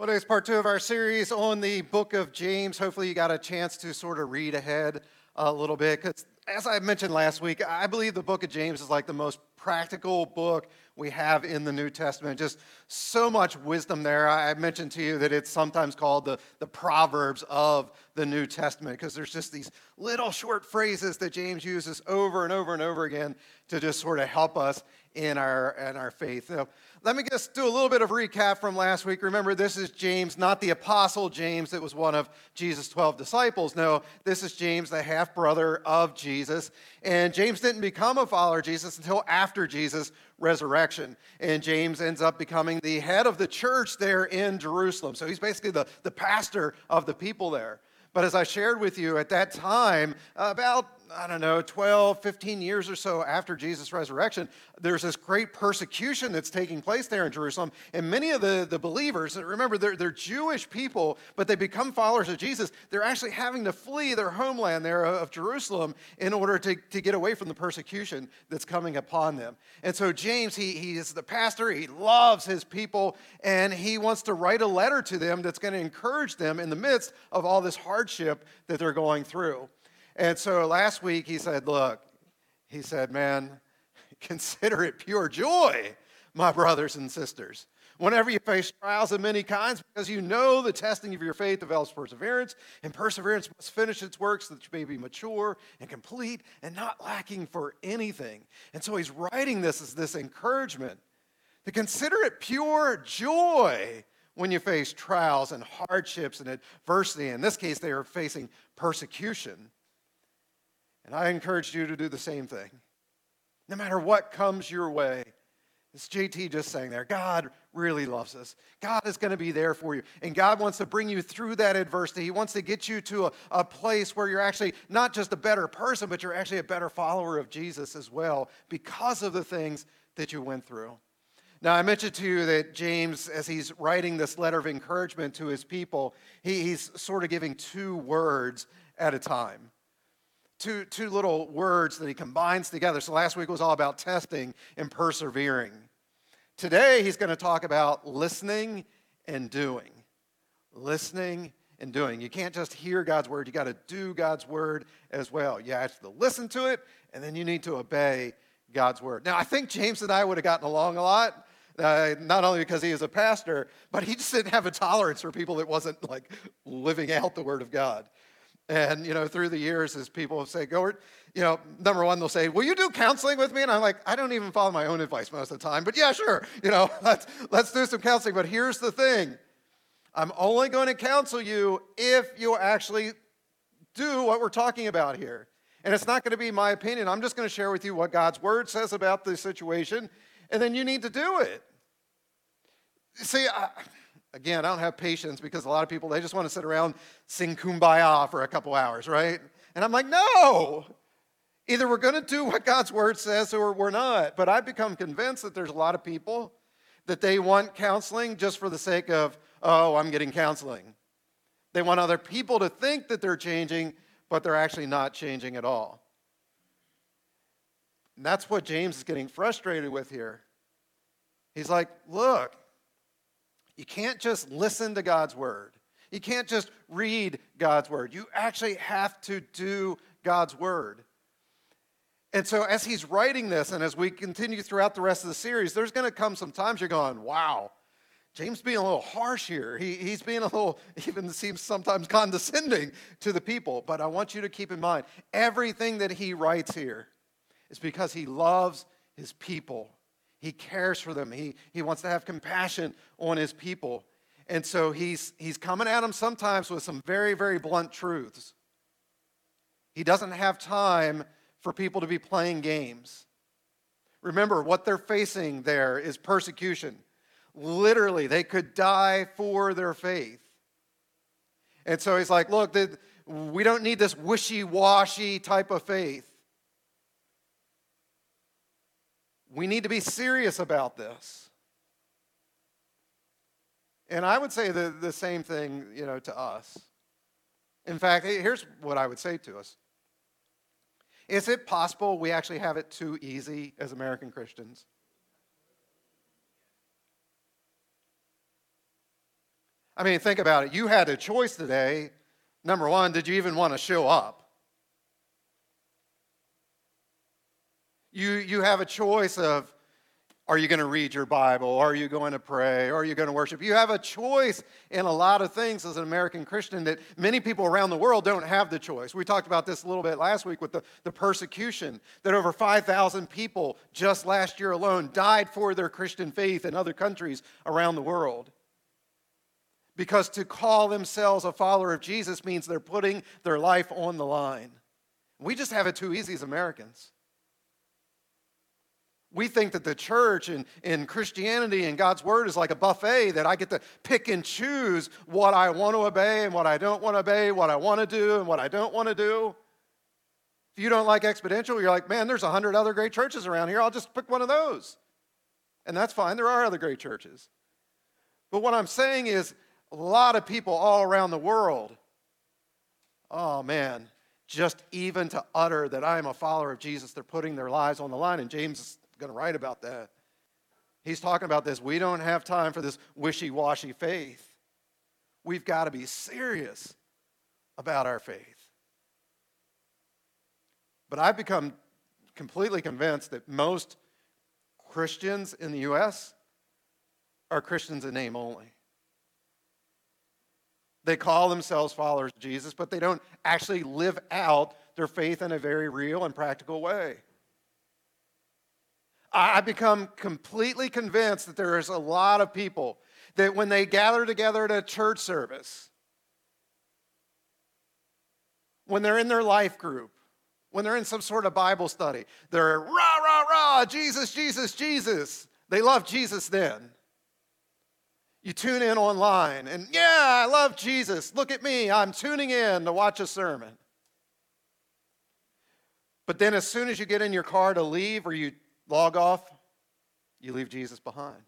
Well, today's part two of our series on the book of James. Hopefully, you got a chance to sort of read ahead a little bit. Because, as I mentioned last week, I believe the book of James is like the most practical book we have in the New Testament. Just so much wisdom there. I mentioned to you that it's sometimes called the, the Proverbs of the New Testament because there's just these little short phrases that James uses over and over and over again to just sort of help us in our, in our faith. Let me just do a little bit of recap from last week. Remember, this is James, not the apostle James that was one of Jesus' 12 disciples. No, this is James, the half brother of Jesus. And James didn't become a follower of Jesus until after Jesus' resurrection. And James ends up becoming the head of the church there in Jerusalem. So he's basically the, the pastor of the people there. But as I shared with you at that time, about I don't know, 12, 15 years or so after Jesus' resurrection, there's this great persecution that's taking place there in Jerusalem. And many of the, the believers, remember, they're, they're Jewish people, but they become followers of Jesus. They're actually having to flee their homeland there of Jerusalem in order to, to get away from the persecution that's coming upon them. And so, James, he, he is the pastor, he loves his people, and he wants to write a letter to them that's going to encourage them in the midst of all this hardship that they're going through. And so last week he said, Look, he said, Man, consider it pure joy, my brothers and sisters. Whenever you face trials of many kinds, because you know the testing of your faith develops perseverance, and perseverance must finish its work so that you may be mature and complete and not lacking for anything. And so he's writing this as this encouragement to consider it pure joy when you face trials and hardships and adversity. In this case, they are facing persecution. And I encourage you to do the same thing. No matter what comes your way, it's JT just saying there, God really loves us. God is going to be there for you. And God wants to bring you through that adversity. He wants to get you to a, a place where you're actually not just a better person, but you're actually a better follower of Jesus as well because of the things that you went through. Now, I mentioned to you that James, as he's writing this letter of encouragement to his people, he, he's sort of giving two words at a time two, two little words that he combines together. So last week was all about testing and persevering. Today, he's going to talk about listening and doing. Listening and doing. You can't just hear God's word, you got to do God's word as well. You have to listen to it, and then you need to obey God's word. Now, I think James and I would have gotten along a lot. Uh, not only because he is a pastor, but he just didn't have a tolerance for people that wasn't like living out the word of God. And, you know, through the years, as people say, go, you know, number one, they'll say, will you do counseling with me? And I'm like, I don't even follow my own advice most of the time, but yeah, sure. You know, let's, let's do some counseling. But here's the thing I'm only going to counsel you if you actually do what we're talking about here. And it's not going to be my opinion. I'm just going to share with you what God's word says about the situation, and then you need to do it. See, I, Again, I don't have patience because a lot of people, they just want to sit around, sing kumbaya for a couple hours, right? And I'm like, no! Either we're going to do what God's word says or we're not. But I've become convinced that there's a lot of people that they want counseling just for the sake of, oh, I'm getting counseling. They want other people to think that they're changing, but they're actually not changing at all. And that's what James is getting frustrated with here. He's like, look, you can't just listen to God's word. You can't just read God's word. You actually have to do God's word. And so, as he's writing this, and as we continue throughout the rest of the series, there's going to come some times you're going, wow, James being a little harsh here. He, he's being a little, even seems sometimes condescending to the people. But I want you to keep in mind everything that he writes here is because he loves his people. He cares for them. He, he wants to have compassion on his people. And so he's, he's coming at them sometimes with some very, very blunt truths. He doesn't have time for people to be playing games. Remember, what they're facing there is persecution. Literally, they could die for their faith. And so he's like, look, we don't need this wishy washy type of faith. We need to be serious about this. And I would say the, the same thing, you know, to us. In fact, here's what I would say to us. Is it possible we actually have it too easy as American Christians? I mean, think about it. You had a choice today. Number one, did you even want to show up? You, you have a choice of are you going to read your Bible? Are you going to pray? Are you going to worship? You have a choice in a lot of things as an American Christian that many people around the world don't have the choice. We talked about this a little bit last week with the, the persecution, that over 5,000 people just last year alone died for their Christian faith in other countries around the world. Because to call themselves a follower of Jesus means they're putting their life on the line. We just have it too easy as Americans. We think that the church and, and Christianity and God's word is like a buffet that I get to pick and choose what I want to obey and what I don't want to obey, what I want to do and what I don't want to do. If you don't like exponential, you're like, man, there's a hundred other great churches around here. I'll just pick one of those. And that's fine. There are other great churches. But what I'm saying is, a lot of people all around the world, oh man, just even to utter that I am a follower of Jesus, they're putting their lives on the line. And James going to write about that. He's talking about this. We don't have time for this wishy washy faith. We've got to be serious about our faith. But I've become completely convinced that most Christians in the U.S. are Christians in name only. They call themselves followers of Jesus, but they don't actually live out their faith in a very real and practical way. I become completely convinced that there is a lot of people that when they gather together at a church service, when they're in their life group, when they're in some sort of Bible study, they're rah, rah, rah, Jesus, Jesus, Jesus. They love Jesus then. You tune in online and, yeah, I love Jesus. Look at me. I'm tuning in to watch a sermon. But then, as soon as you get in your car to leave or you log off, you leave Jesus behind.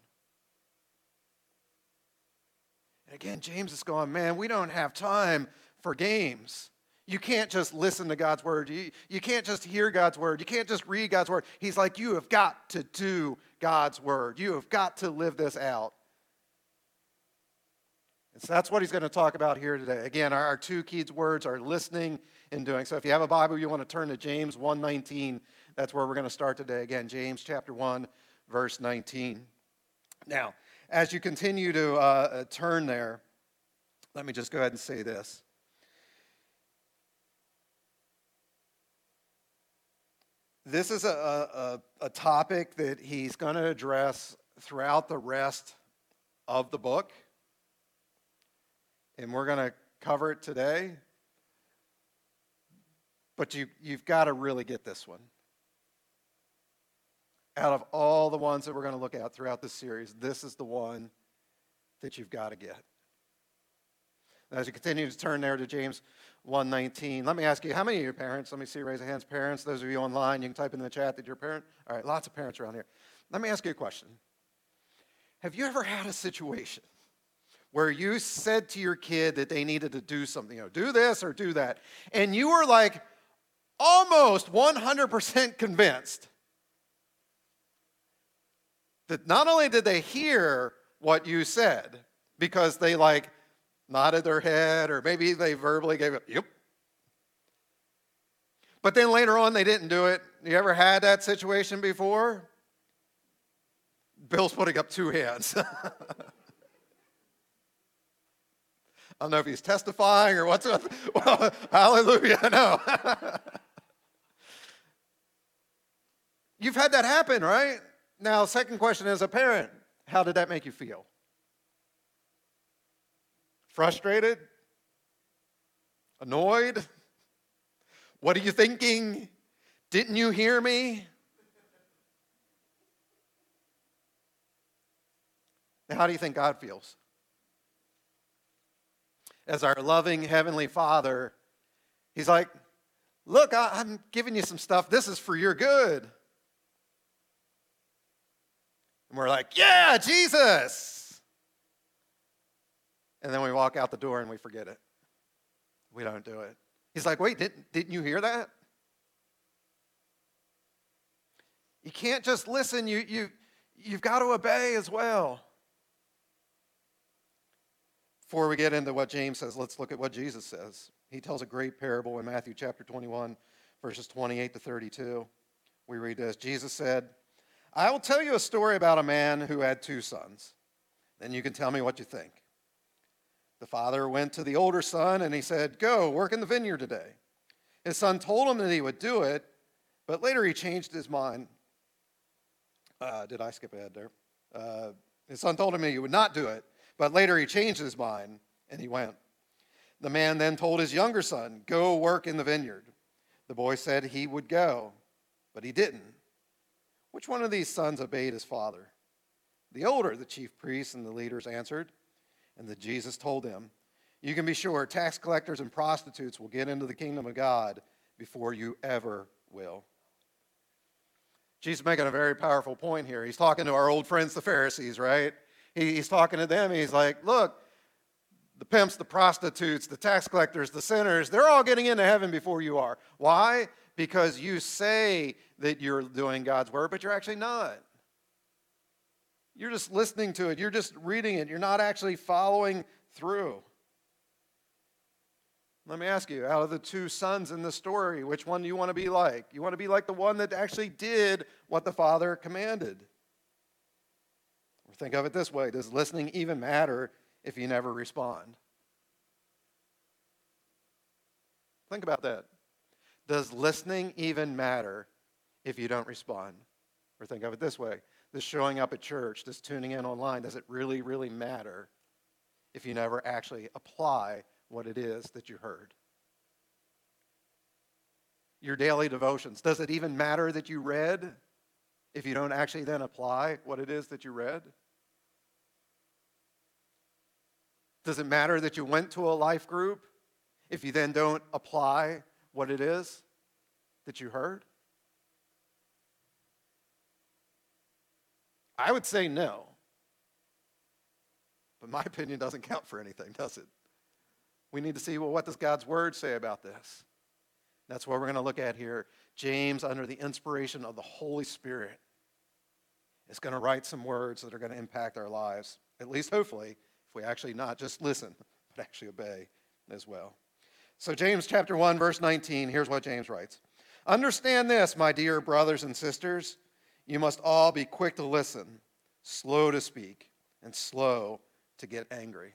And again, James is going, man, we don't have time for games. You can't just listen to God's word. You, you can't just hear God's word. You can't just read God's word. He's like, you have got to do God's word. You have got to live this out. And so that's what he's going to talk about here today. Again, our, our two key words are listening and doing. So if you have a Bible, you want to turn to James 119 that's where we're going to start today. Again, James chapter 1, verse 19. Now, as you continue to uh, uh, turn there, let me just go ahead and say this. This is a, a, a topic that he's going to address throughout the rest of the book. And we're going to cover it today. But you, you've got to really get this one out of all the ones that we're going to look at throughout this series, this is the one that you've got to get. As you continue to turn there to James 1:19, let me ask you, how many of your parents? Let me see, raise your hands, parents. Those of you online, you can type in the chat that your parent. All right, lots of parents around here. Let me ask you a question. Have you ever had a situation where you said to your kid that they needed to do something, you know, do this or do that, and you were like almost 100% convinced that not only did they hear what you said, because they like nodded their head or maybe they verbally gave it, yep. But then later on they didn't do it. You ever had that situation before? Bill's putting up two hands. I don't know if he's testifying or what's up. Well, hallelujah, no. You've had that happen, right? Now, second question as a parent, how did that make you feel? Frustrated? Annoyed? What are you thinking? Didn't you hear me? Now, how do you think God feels? As our loving Heavenly Father, He's like, Look, I'm giving you some stuff. This is for your good. And we're like, yeah, Jesus. And then we walk out the door and we forget it. We don't do it. He's like, wait, didn't, didn't you hear that? You can't just listen, you, you, you've got to obey as well. Before we get into what James says, let's look at what Jesus says. He tells a great parable in Matthew chapter 21, verses 28 to 32. We read this Jesus said, I will tell you a story about a man who had two sons. Then you can tell me what you think. The father went to the older son and he said, Go, work in the vineyard today. His son told him that he would do it, but later he changed his mind. Uh, did I skip ahead there? Uh, his son told him he would not do it, but later he changed his mind and he went. The man then told his younger son, Go work in the vineyard. The boy said he would go, but he didn't. Which one of these sons obeyed his father? The older, the chief priests and the leaders answered. And the Jesus told them, You can be sure tax collectors and prostitutes will get into the kingdom of God before you ever will. Jesus making a very powerful point here. He's talking to our old friends, the Pharisees, right? He's talking to them. He's like, Look, the pimps, the prostitutes, the tax collectors, the sinners, they're all getting into heaven before you are. Why? Because you say that you're doing God's word, but you're actually not. You're just listening to it, you're just reading it, you're not actually following through. Let me ask you, out of the two sons in the story, which one do you want to be like? You want to be like the one that actually did what the father commanded? Or think of it this way Does listening even matter if you never respond? Think about that. Does listening even matter if you don't respond? Or think of it this way this showing up at church, this tuning in online, does it really, really matter if you never actually apply what it is that you heard? Your daily devotions, does it even matter that you read if you don't actually then apply what it is that you read? Does it matter that you went to a life group if you then don't apply what it is that you heard? I would say no. But my opinion doesn't count for anything, does it? We need to see, well, what does God's word say about this? That's what we're going to look at here. James, under the inspiration of the Holy Spirit, is going to write some words that are going to impact our lives, at least hopefully, if we actually not just listen, but actually obey as well. So, James chapter 1, verse 19, here's what James writes Understand this, my dear brothers and sisters. You must all be quick to listen, slow to speak, and slow to get angry.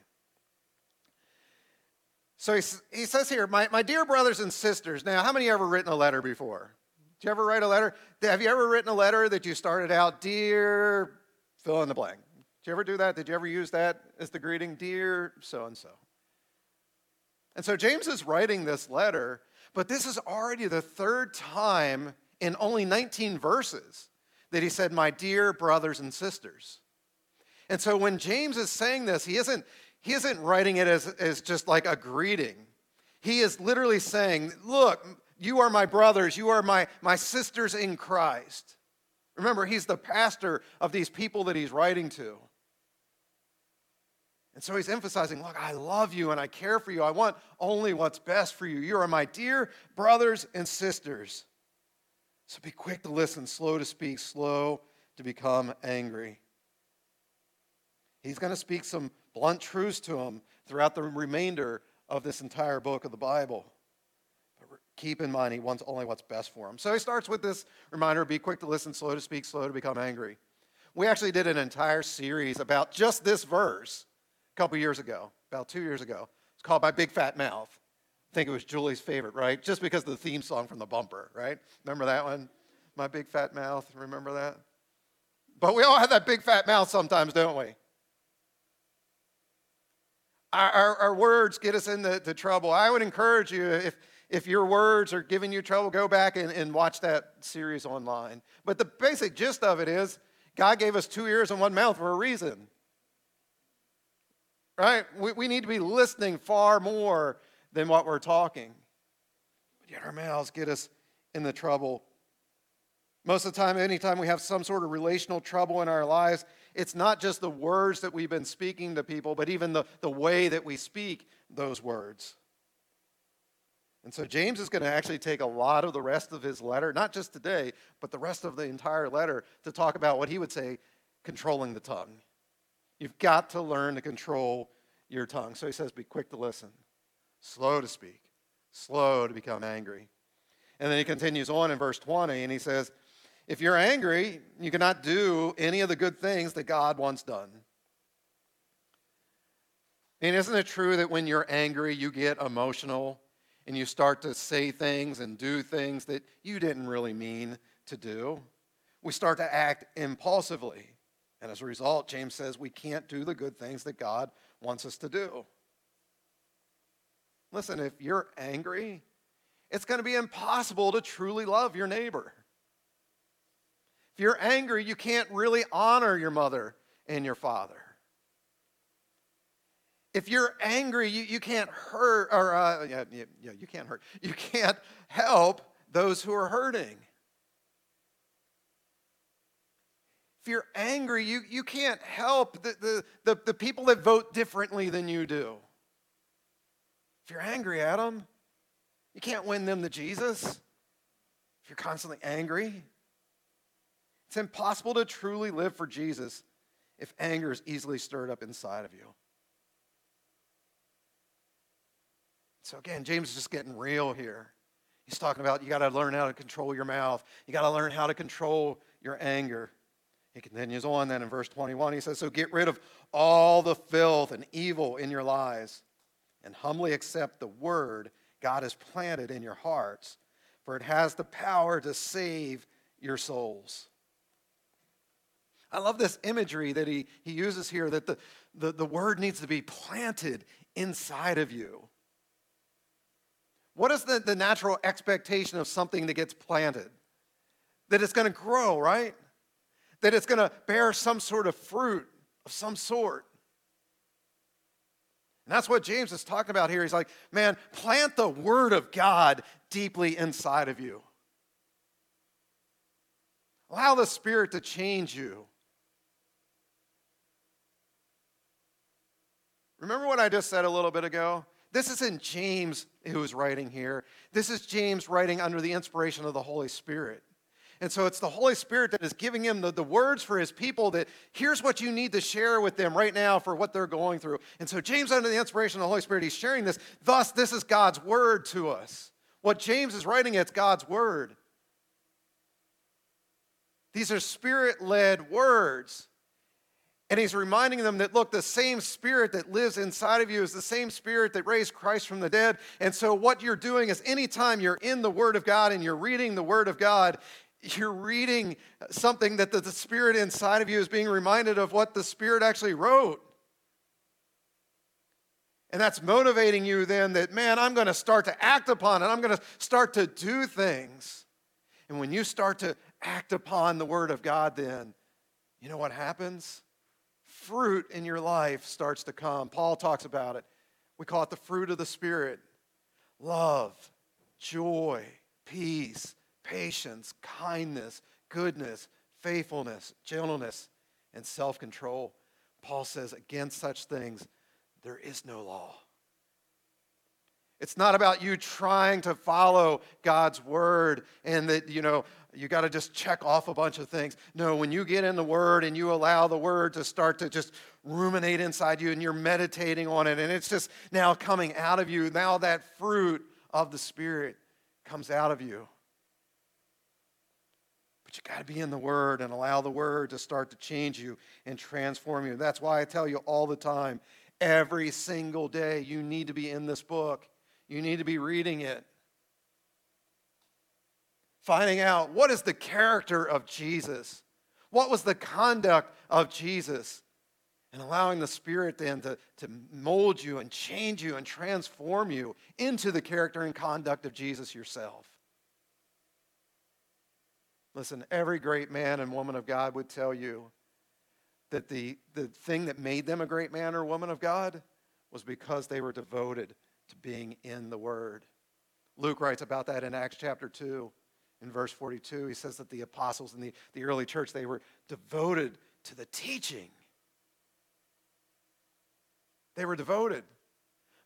So he, he says here, my, my dear brothers and sisters. Now, how many ever written a letter before? Did you ever write a letter? Have you ever written a letter that you started out, Dear, fill in the blank? Did you ever do that? Did you ever use that as the greeting? Dear so and so. And so James is writing this letter, but this is already the third time in only 19 verses that he said, My dear brothers and sisters. And so when James is saying this, he isn't, he isn't writing it as, as just like a greeting. He is literally saying, Look, you are my brothers, you are my, my sisters in Christ. Remember, he's the pastor of these people that he's writing to. And so he's emphasizing, Look, I love you and I care for you. I want only what's best for you. You are my dear brothers and sisters. So be quick to listen, slow to speak, slow to become angry. He's going to speak some blunt truths to him throughout the remainder of this entire book of the Bible. But keep in mind, he wants only what's best for him. So he starts with this reminder be quick to listen, slow to speak, slow to become angry. We actually did an entire series about just this verse couple years ago, about two years ago. It's called My Big Fat Mouth. I think it was Julie's favorite, right? Just because of the theme song from the bumper, right? Remember that one? My big fat mouth. Remember that? But we all have that big fat mouth sometimes, don't we? Our, our, our words get us into trouble. I would encourage you, if, if your words are giving you trouble, go back and, and watch that series online. But the basic gist of it is God gave us two ears and one mouth for a reason. Right? We, we need to be listening far more than what we're talking. But yet our mouths get us in the trouble. Most of the time, anytime we have some sort of relational trouble in our lives, it's not just the words that we've been speaking to people, but even the, the way that we speak those words. And so James is going to actually take a lot of the rest of his letter, not just today, but the rest of the entire letter, to talk about what he would say controlling the tongue. You've got to learn to control your tongue. So he says, be quick to listen, slow to speak, slow to become angry. And then he continues on in verse 20 and he says, if you're angry, you cannot do any of the good things that God wants done. And isn't it true that when you're angry, you get emotional and you start to say things and do things that you didn't really mean to do? We start to act impulsively. And as a result, James says we can't do the good things that God wants us to do. Listen, if you're angry, it's going to be impossible to truly love your neighbor. If you're angry, you can't really honor your mother and your father. If you're angry, you, you can't hurt, or uh, yeah, yeah, you can't hurt. You can't help those who are hurting. If you're angry, you, you can't help the, the, the, the people that vote differently than you do. If you're angry at them, you can't win them to Jesus. If you're constantly angry, it's impossible to truly live for Jesus if anger is easily stirred up inside of you. So, again, James is just getting real here. He's talking about you got to learn how to control your mouth, you got to learn how to control your anger. He continues on then in verse 21. He says, So get rid of all the filth and evil in your lives and humbly accept the word God has planted in your hearts, for it has the power to save your souls. I love this imagery that he, he uses here that the, the, the word needs to be planted inside of you. What is the, the natural expectation of something that gets planted? That it's going to grow, right? That it's going to bear some sort of fruit of some sort. And that's what James is talking about here. He's like, man, plant the word of God deeply inside of you. Allow the Spirit to change you. Remember what I just said a little bit ago? This isn't James who is writing here. This is James writing under the inspiration of the Holy Spirit. And so it's the Holy Spirit that is giving him the, the words for his people that here's what you need to share with them right now for what they're going through. And so James, under the inspiration of the Holy Spirit, he's sharing this. Thus, this is God's word to us. What James is writing, it's God's word. These are spirit led words. And he's reminding them that, look, the same spirit that lives inside of you is the same spirit that raised Christ from the dead. And so, what you're doing is anytime you're in the Word of God and you're reading the Word of God, you're reading something that the, the spirit inside of you is being reminded of what the Spirit actually wrote. And that's motivating you then that, man, I'm going to start to act upon it. I'm going to start to do things. And when you start to act upon the Word of God, then, you know what happens? fruit in your life starts to come. Paul talks about it. We call it the fruit of the Spirit love, joy, peace, patience, kindness, goodness, faithfulness, gentleness, and self control. Paul says, against such things, there is no law. It's not about you trying to follow God's word and that, you know, you got to just check off a bunch of things. No, when you get in the Word and you allow the Word to start to just ruminate inside you and you're meditating on it and it's just now coming out of you, now that fruit of the Spirit comes out of you. But you got to be in the Word and allow the Word to start to change you and transform you. That's why I tell you all the time every single day, you need to be in this book, you need to be reading it finding out what is the character of Jesus? What was the conduct of Jesus? And allowing the Spirit then to, to mold you and change you and transform you into the character and conduct of Jesus yourself. Listen, every great man and woman of God would tell you that the, the thing that made them a great man or woman of God was because they were devoted to being in the Word. Luke writes about that in Acts chapter 2 in verse 42, he says that the apostles in the, the early church, they were devoted to the teaching. They were devoted.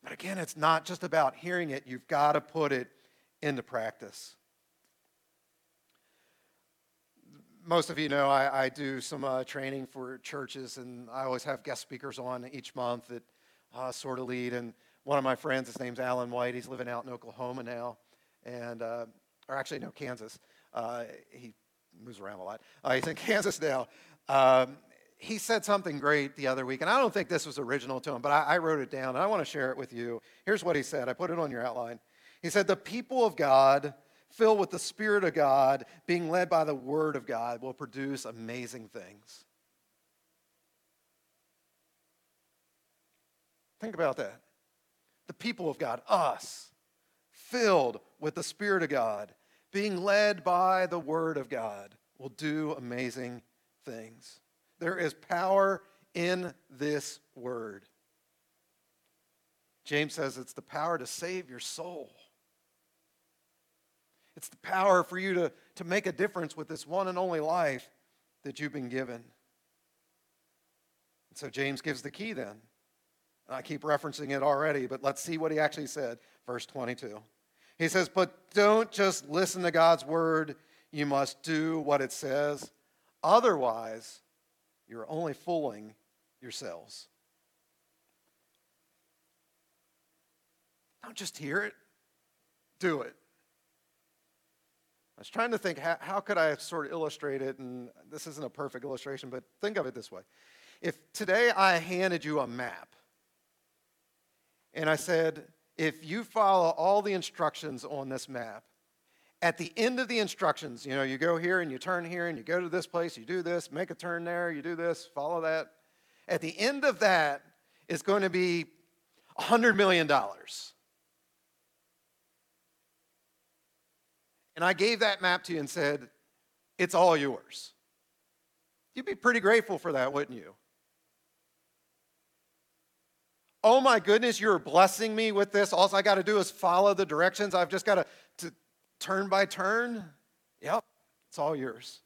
But again, it's not just about hearing it, you've got to put it into practice. Most of you know I, I do some uh, training for churches, and I always have guest speakers on each month that uh, sort of lead. And one of my friends, his name's Alan White. He's living out in Oklahoma now, and uh, or actually no, Kansas. Uh, he moves around a lot. Uh, he's in Kansas now. Um, he said something great the other week, and I don't think this was original to him, but I, I wrote it down, and I want to share it with you. Here's what he said. I put it on your outline. He said, "The people of God." Filled with the Spirit of God, being led by the Word of God, will produce amazing things. Think about that. The people of God, us, filled with the Spirit of God, being led by the Word of God, will do amazing things. There is power in this Word. James says it's the power to save your soul. It's the power for you to, to make a difference with this one and only life that you've been given. And so James gives the key then. And I keep referencing it already, but let's see what he actually said. Verse 22. He says, But don't just listen to God's word, you must do what it says. Otherwise, you're only fooling yourselves. Don't just hear it, do it. I was trying to think, how, how could I sort of illustrate it? And this isn't a perfect illustration, but think of it this way. If today I handed you a map, and I said, if you follow all the instructions on this map, at the end of the instructions, you know, you go here and you turn here and you go to this place, you do this, make a turn there, you do this, follow that. At the end of that is going to be $100 million. And I gave that map to you and said, it's all yours. You'd be pretty grateful for that, wouldn't you? oh my goodness, you're blessing me with this. All I got to do is follow the directions. I've just got to, turn by turn. Yep, it's all yours.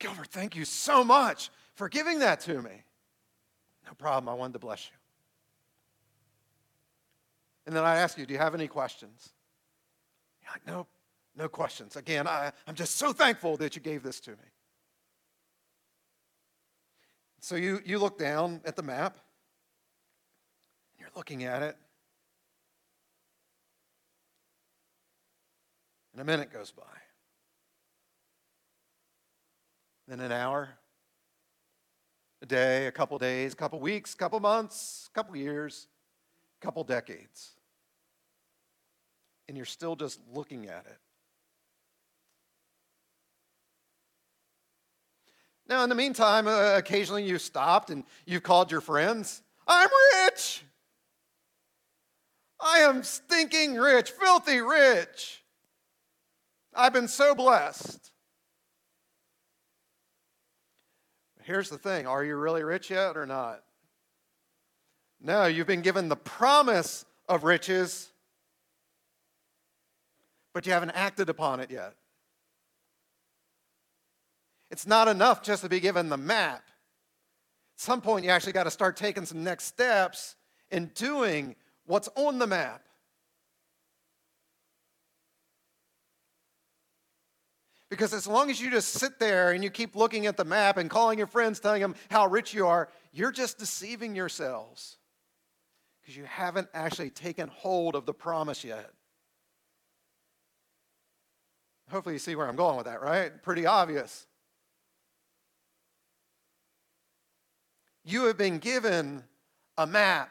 Gilbert, thank you so much for giving that to me. No problem. I wanted to bless you. And then I ask you, do you have any questions? You're like, nope, no questions. Again, I, I'm just so thankful that you gave this to me. So you, you look down at the map you're looking at it. And a minute goes by. Then an hour, a day, a couple days, a couple weeks, a couple months, a couple years, a couple decades. And you're still just looking at it. Now, in the meantime, uh, occasionally you've stopped and you've called your friends. I'm rich. I am stinking rich, filthy rich. I've been so blessed. Here's the thing are you really rich yet or not? No, you've been given the promise of riches, but you haven't acted upon it yet. It's not enough just to be given the map. At some point, you actually got to start taking some next steps in doing what's on the map. Because as long as you just sit there and you keep looking at the map and calling your friends, telling them how rich you are, you're just deceiving yourselves. Because you haven't actually taken hold of the promise yet. Hopefully, you see where I'm going with that, right? Pretty obvious. You have been given a map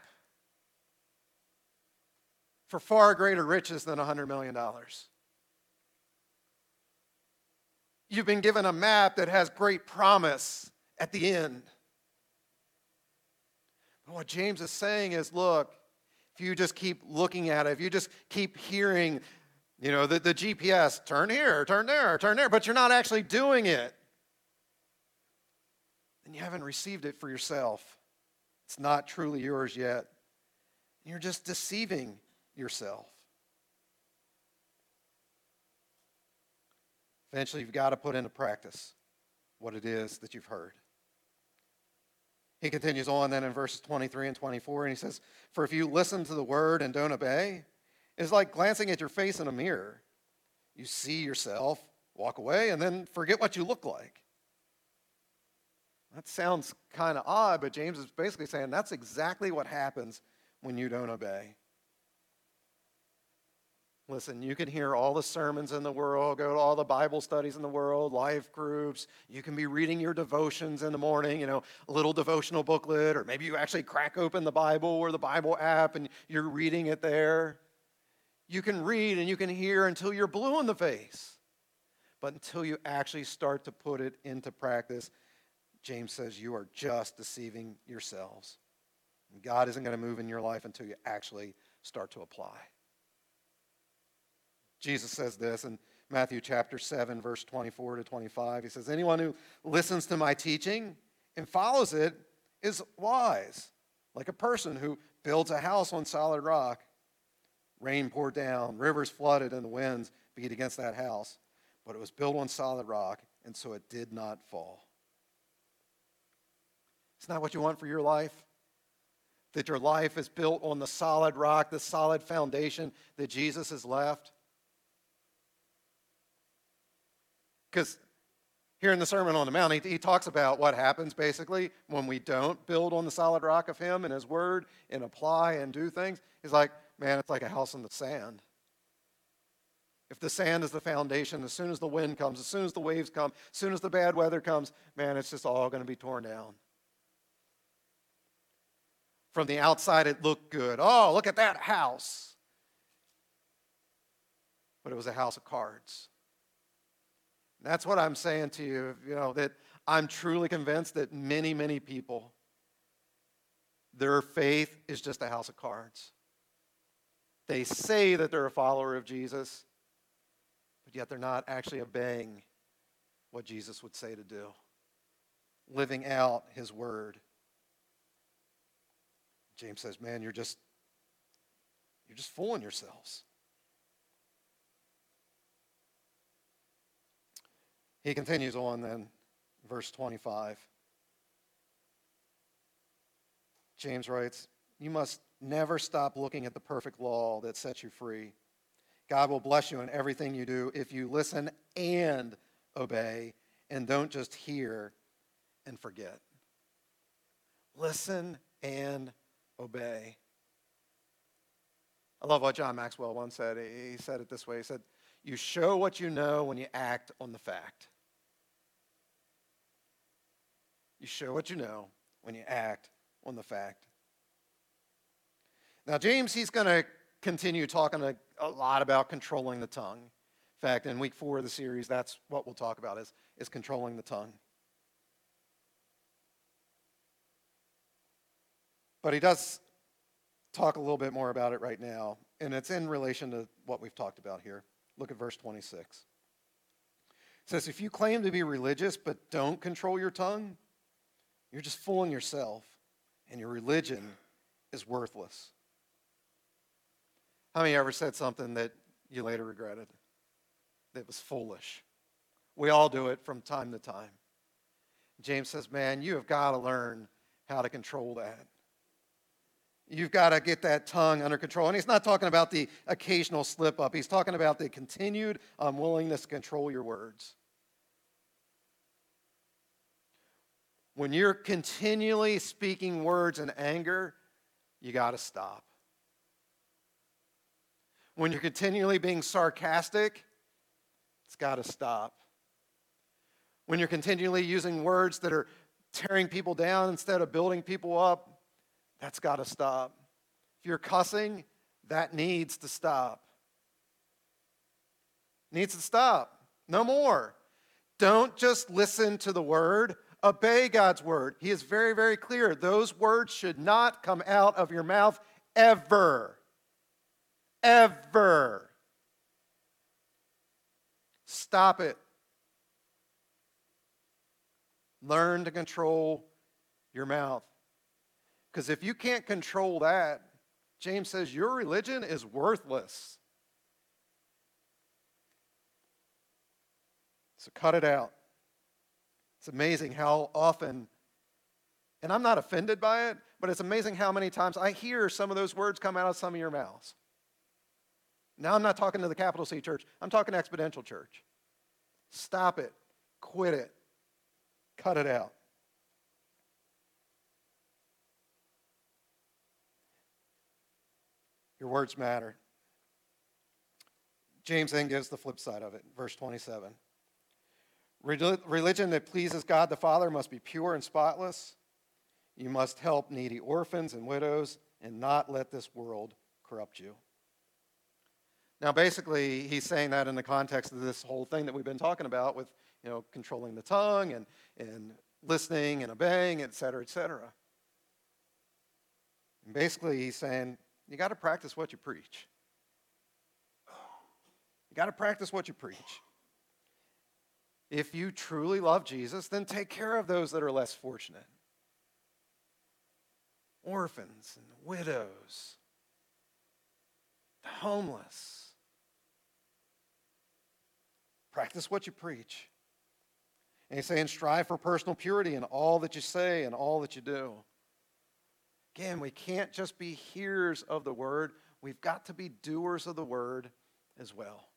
for far greater riches than $100 million. You've been given a map that has great promise at the end. What James is saying is look, if you just keep looking at it, if you just keep hearing, you know, the, the GPS, turn here, turn there, turn there, but you're not actually doing it, then you haven't received it for yourself. It's not truly yours yet. You're just deceiving yourself. Eventually, you've got to put into practice what it is that you've heard. He continues on then in verses 23 and 24, and he says, For if you listen to the word and don't obey, it's like glancing at your face in a mirror. You see yourself, walk away, and then forget what you look like. That sounds kind of odd, but James is basically saying that's exactly what happens when you don't obey. Listen, you can hear all the sermons in the world, go to all the Bible studies in the world, life groups. You can be reading your devotions in the morning, you know, a little devotional booklet, or maybe you actually crack open the Bible or the Bible app and you're reading it there. You can read and you can hear until you're blue in the face. But until you actually start to put it into practice, James says you are just deceiving yourselves. God isn't going to move in your life until you actually start to apply. Jesus says this in Matthew chapter 7, verse 24 to 25. He says, Anyone who listens to my teaching and follows it is wise, like a person who builds a house on solid rock. Rain poured down, rivers flooded, and the winds beat against that house. But it was built on solid rock, and so it did not fall. It's not what you want for your life. That your life is built on the solid rock, the solid foundation that Jesus has left. Because here in the Sermon on the Mount, he, he, talks about what happens basically when we don't build on the solid rock of Him and His Word and apply and do things. He's like, man, it's like a house in the sand. If the sand is the foundation, as soon as the wind comes, as soon as the waves come, as soon as the bad weather comes, man, it's just all going to be torn down. From the outside, it looked good. Oh, look at that house. But it was a house of cards. That's what I'm saying to you, you know, that I'm truly convinced that many, many people, their faith is just a house of cards. They say that they're a follower of Jesus, but yet they're not actually obeying what Jesus would say to do, living out his word. James says, "Man, you're just you're just fooling yourselves." He continues on then, verse 25. James writes, You must never stop looking at the perfect law that sets you free. God will bless you in everything you do if you listen and obey and don't just hear and forget. Listen and obey. I love what John Maxwell once said. He said it this way He said, You show what you know when you act on the fact. You show what you know when you act on the fact. Now, James, he's going to continue talking a, a, lot about controlling the tongue. In fact, in week four of the series, that's what we'll talk about is, is controlling the tongue. But he does talk a little bit more about it right now, and it's in relation to what we've talked about here. Look at verse 26. It says, If you claim to be religious but don't control your tongue, you're just fooling yourself, and your religion is worthless. How many ever said something that you later regretted? That was foolish. We all do it from time to time. James says, Man, you have got to learn how to control that. You've got to get that tongue under control. And he's not talking about the occasional slip up, he's talking about the continued um, unwillingness to control your words. When you're continually speaking words in anger, you got to stop. When you're continually being sarcastic, it's got to stop. When you're continually using words that are tearing people down instead of building people up, that's got to stop. If you're cussing, that needs to stop. Needs to stop. No more. Don't just listen to the word, Obey God's word. He is very, very clear. Those words should not come out of your mouth ever. Ever. Stop it. Learn to control your mouth. Because if you can't control that, James says your religion is worthless. So cut it out. It's amazing how often, and I'm not offended by it, but it's amazing how many times I hear some of those words come out of some of your mouths. Now, I'm not talking to the capital C church, I'm talking exponential church. Stop it, quit it, cut it out. Your words matter. James then gives the flip side of it, verse 27. Religion that pleases God the Father must be pure and spotless. You must help needy orphans and widows and not let this world corrupt you. Now, basically, he's saying that in the context of this whole thing that we've been talking about with, you know, controlling the tongue and, and listening and obeying, et cetera, et cetera. And basically, he's saying, you got to practice what you preach. You got to practice what you preach. If you truly love Jesus, then take care of those that are less fortunate orphans and widows, the homeless. Practice what you preach. And he's saying, strive for personal purity in all that you say and all that you do. Again, we can't just be hearers of the word, we've got to be doers of the word as well.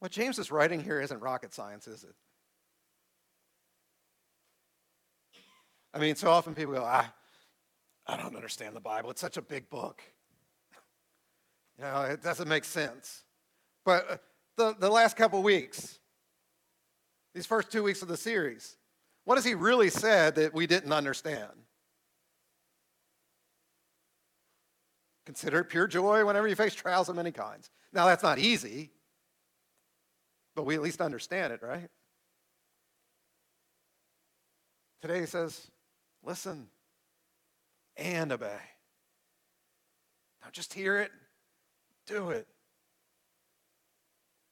What James is writing here isn't rocket science, is it? I mean, so often people go, I, I don't understand the Bible. It's such a big book. You know, it doesn't make sense. But uh, the, the last couple weeks, these first two weeks of the series, what has he really said that we didn't understand? Consider it pure joy whenever you face trials of many kinds. Now, that's not easy, but we at least understand it, right? Today he says, listen and obey. Don't just hear it, do it.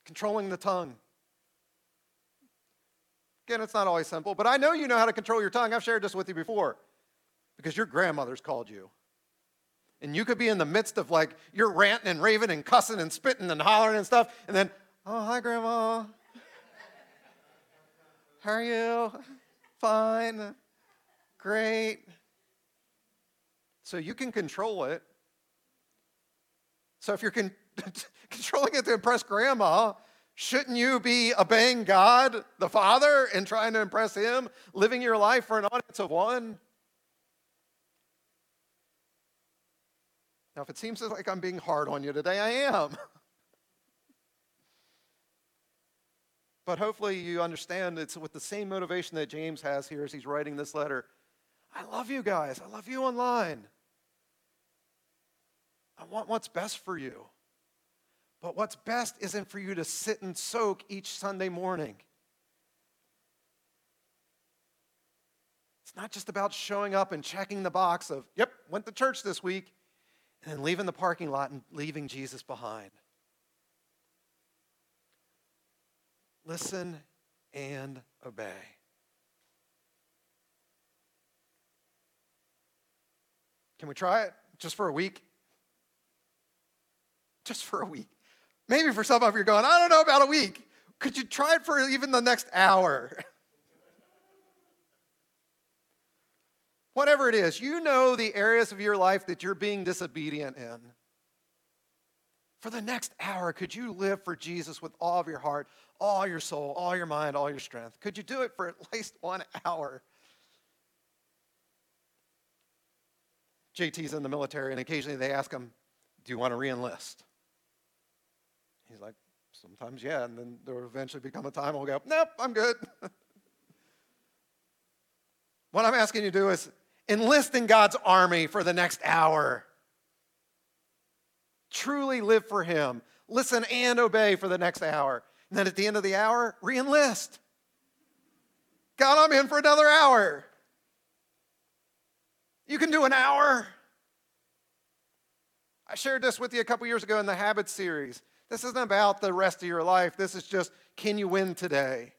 Controlling the tongue. Again, it's not always simple, but I know you know how to control your tongue. I've shared this with you before because your grandmother's called you. And you could be in the midst of like, you're ranting and raving and cussing and spitting and hollering and stuff, and then, oh, hi, Grandma. How are you? Fine. Great. So you can control it. So if you're con- controlling it to impress grandma, shouldn't you be obeying God the Father and trying to impress Him, living your life for an audience of one? Now, if it seems like I'm being hard on you today, I am. but hopefully, you understand it's with the same motivation that James has here as he's writing this letter. I love you guys. I love you online. I want what's best for you. But what's best isn't for you to sit and soak each Sunday morning. It's not just about showing up and checking the box of, yep, went to church this week, and then leaving the parking lot and leaving Jesus behind. Listen and obey. Can we try it just for a week? Just for a week. Maybe for some of you, are going, I don't know about a week. Could you try it for even the next hour? Whatever it is, you know the areas of your life that you're being disobedient in. For the next hour, could you live for Jesus with all of your heart, all your soul, all your mind, all your strength? Could you do it for at least one hour? JT's in the military, and occasionally they ask him, Do you want to reenlist? He's like, Sometimes, yeah. And then there will eventually become a time we'll go, Nope, I'm good. what I'm asking you to do is enlist in God's army for the next hour. Truly live for Him. Listen and obey for the next hour. And then at the end of the hour, reenlist. God, I'm in for another hour. You can do an hour. I shared this with you a couple years ago in the Habits series. This isn't about the rest of your life. This is just can you win today?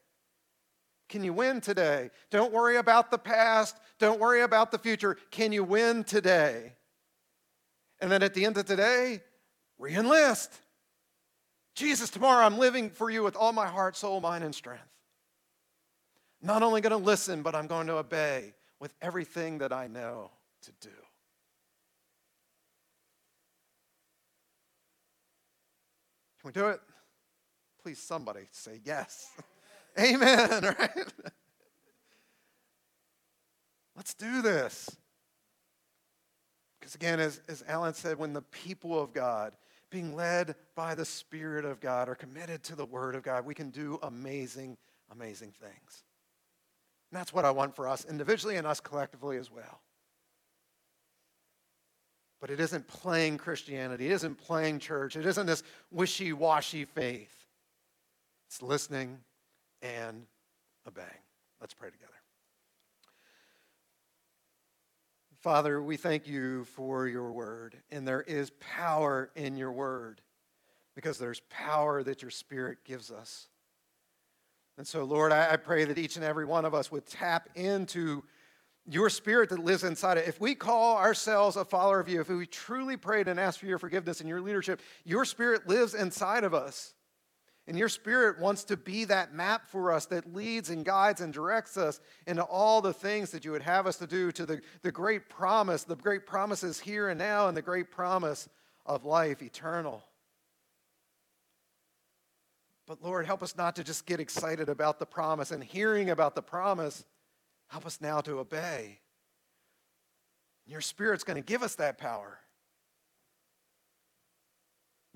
Can you win today? Don't worry about the past. Don't worry about the future. Can you win today? And then at the end of today, re enlist. Jesus, tomorrow I'm living for you with all my heart, soul, mind, and strength. Not only going to listen, but I'm going to obey with everything that I know to do. Can we do it? Please, somebody say yes. Amen, right? Let's do this. Because again, as, as Alan said, when the people of God, being led by the Spirit of God, are committed to the Word of God, we can do amazing, amazing things. And that's what I want for us individually and us collectively as well. But it isn't playing Christianity, it isn't playing church, it isn't this wishy washy faith. It's listening and obeying. Let's pray together. Father, we thank you for your word, and there is power in your word because there's power that your spirit gives us. And so, Lord, I, pray that each and every one of us would tap into your spirit that lives inside it. If we call ourselves a follower of you, if we truly prayed and asked for your forgiveness and your leadership, your spirit lives inside of us. And your spirit wants to be that map for us that leads and guides and directs us into all the things that you would have us to do to the, the great promise, the great promises here and now, and the great promise of life eternal. But Lord, help us not to just get excited about the promise and hearing about the promise. Help us now to obey. Your Spirit's going to give us that power.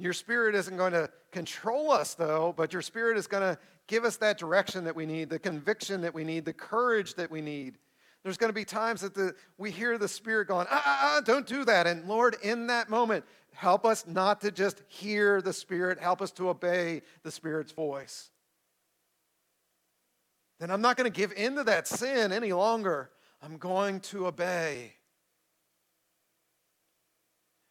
Your spirit isn't going to control us, though, but your spirit is going to give us that direction that we need, the conviction that we need, the courage that we need. There's going to be times that the, we hear the Spirit going, ah, ah, ah, don't do that. And Lord, in that moment, help us not to just hear the Spirit, help us to obey the Spirit's voice. Then I'm not going to give in to that sin any longer. I'm going to obey.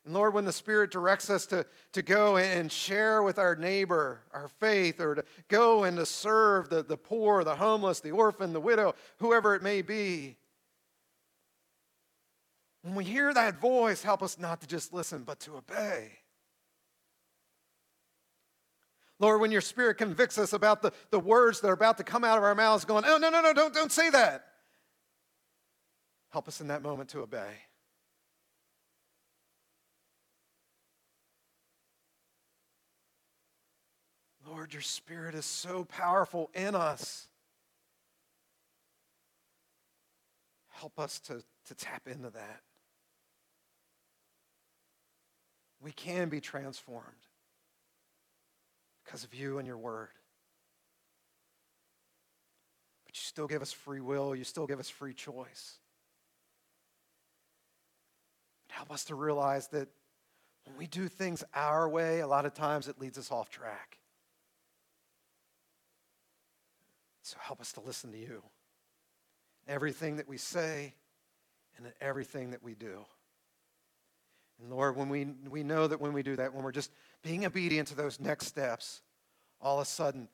And Lord, when the Spirit directs us to, to go and share with our neighbor our faith, or to go and to serve the, the poor, the homeless, the orphan, the widow, whoever it may be, when we hear that voice, help us not to just listen, but to obey. Lord, when your Spirit convicts us about the, the words that are about to come out of our mouths, going, oh, no, no, no, don't, don't say that. Help us in that moment to obey. Lord, your Spirit is so powerful in us. Help us to, to tap into that. We can be transformed because of you and your word. But you still give us free will, you still give us free choice. But help us to realize that when we do things our way, a lot of times it leads us off track. So help us to listen to you. Everything that we say and everything that we do. And Lord, when we, we know that when we do that, when we're just being obedient to those next steps, all of a sudden,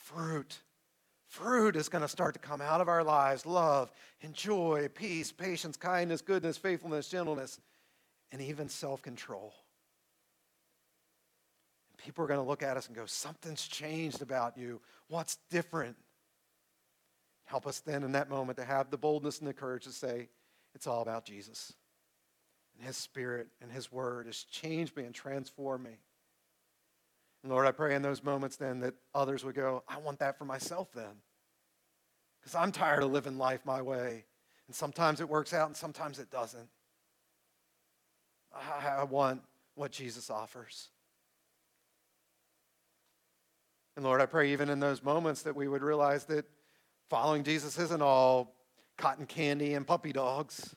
fruit, fruit is going to start to come out of our lives love and joy, peace, patience, kindness, goodness, faithfulness, gentleness, and even self control. People are going to look at us and go, Something's changed about you. What's different? Help us then in that moment to have the boldness and the courage to say, it's all about Jesus. And his spirit and his word has changed me and transformed me. And Lord, I pray in those moments then that others would go, I want that for myself then. Because I'm tired of living life my way. And sometimes it works out and sometimes it doesn't. I, want what Jesus offers. And Lord, I pray even in those moments that we would realize that Following Jesus isn't all cotton candy and puppy dogs.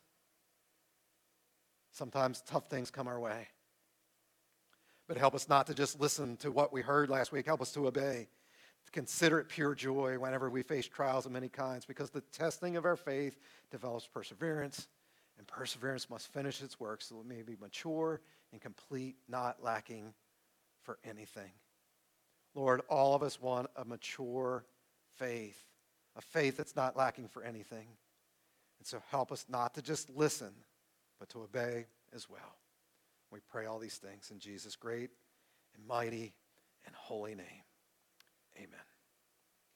Sometimes tough things come our way. But help us not to just listen to what we heard last week. Help us to obey. To consider it pure joy whenever we face trials of many kinds, because the testing of our faith develops perseverance, and perseverance must finish its work so it may be mature and complete, not lacking for anything. Lord, all of us want a mature faith a faith that's not lacking for anything. And so help us not to just listen, but to obey as well. We pray all these things in Jesus' great and mighty and holy name. Amen.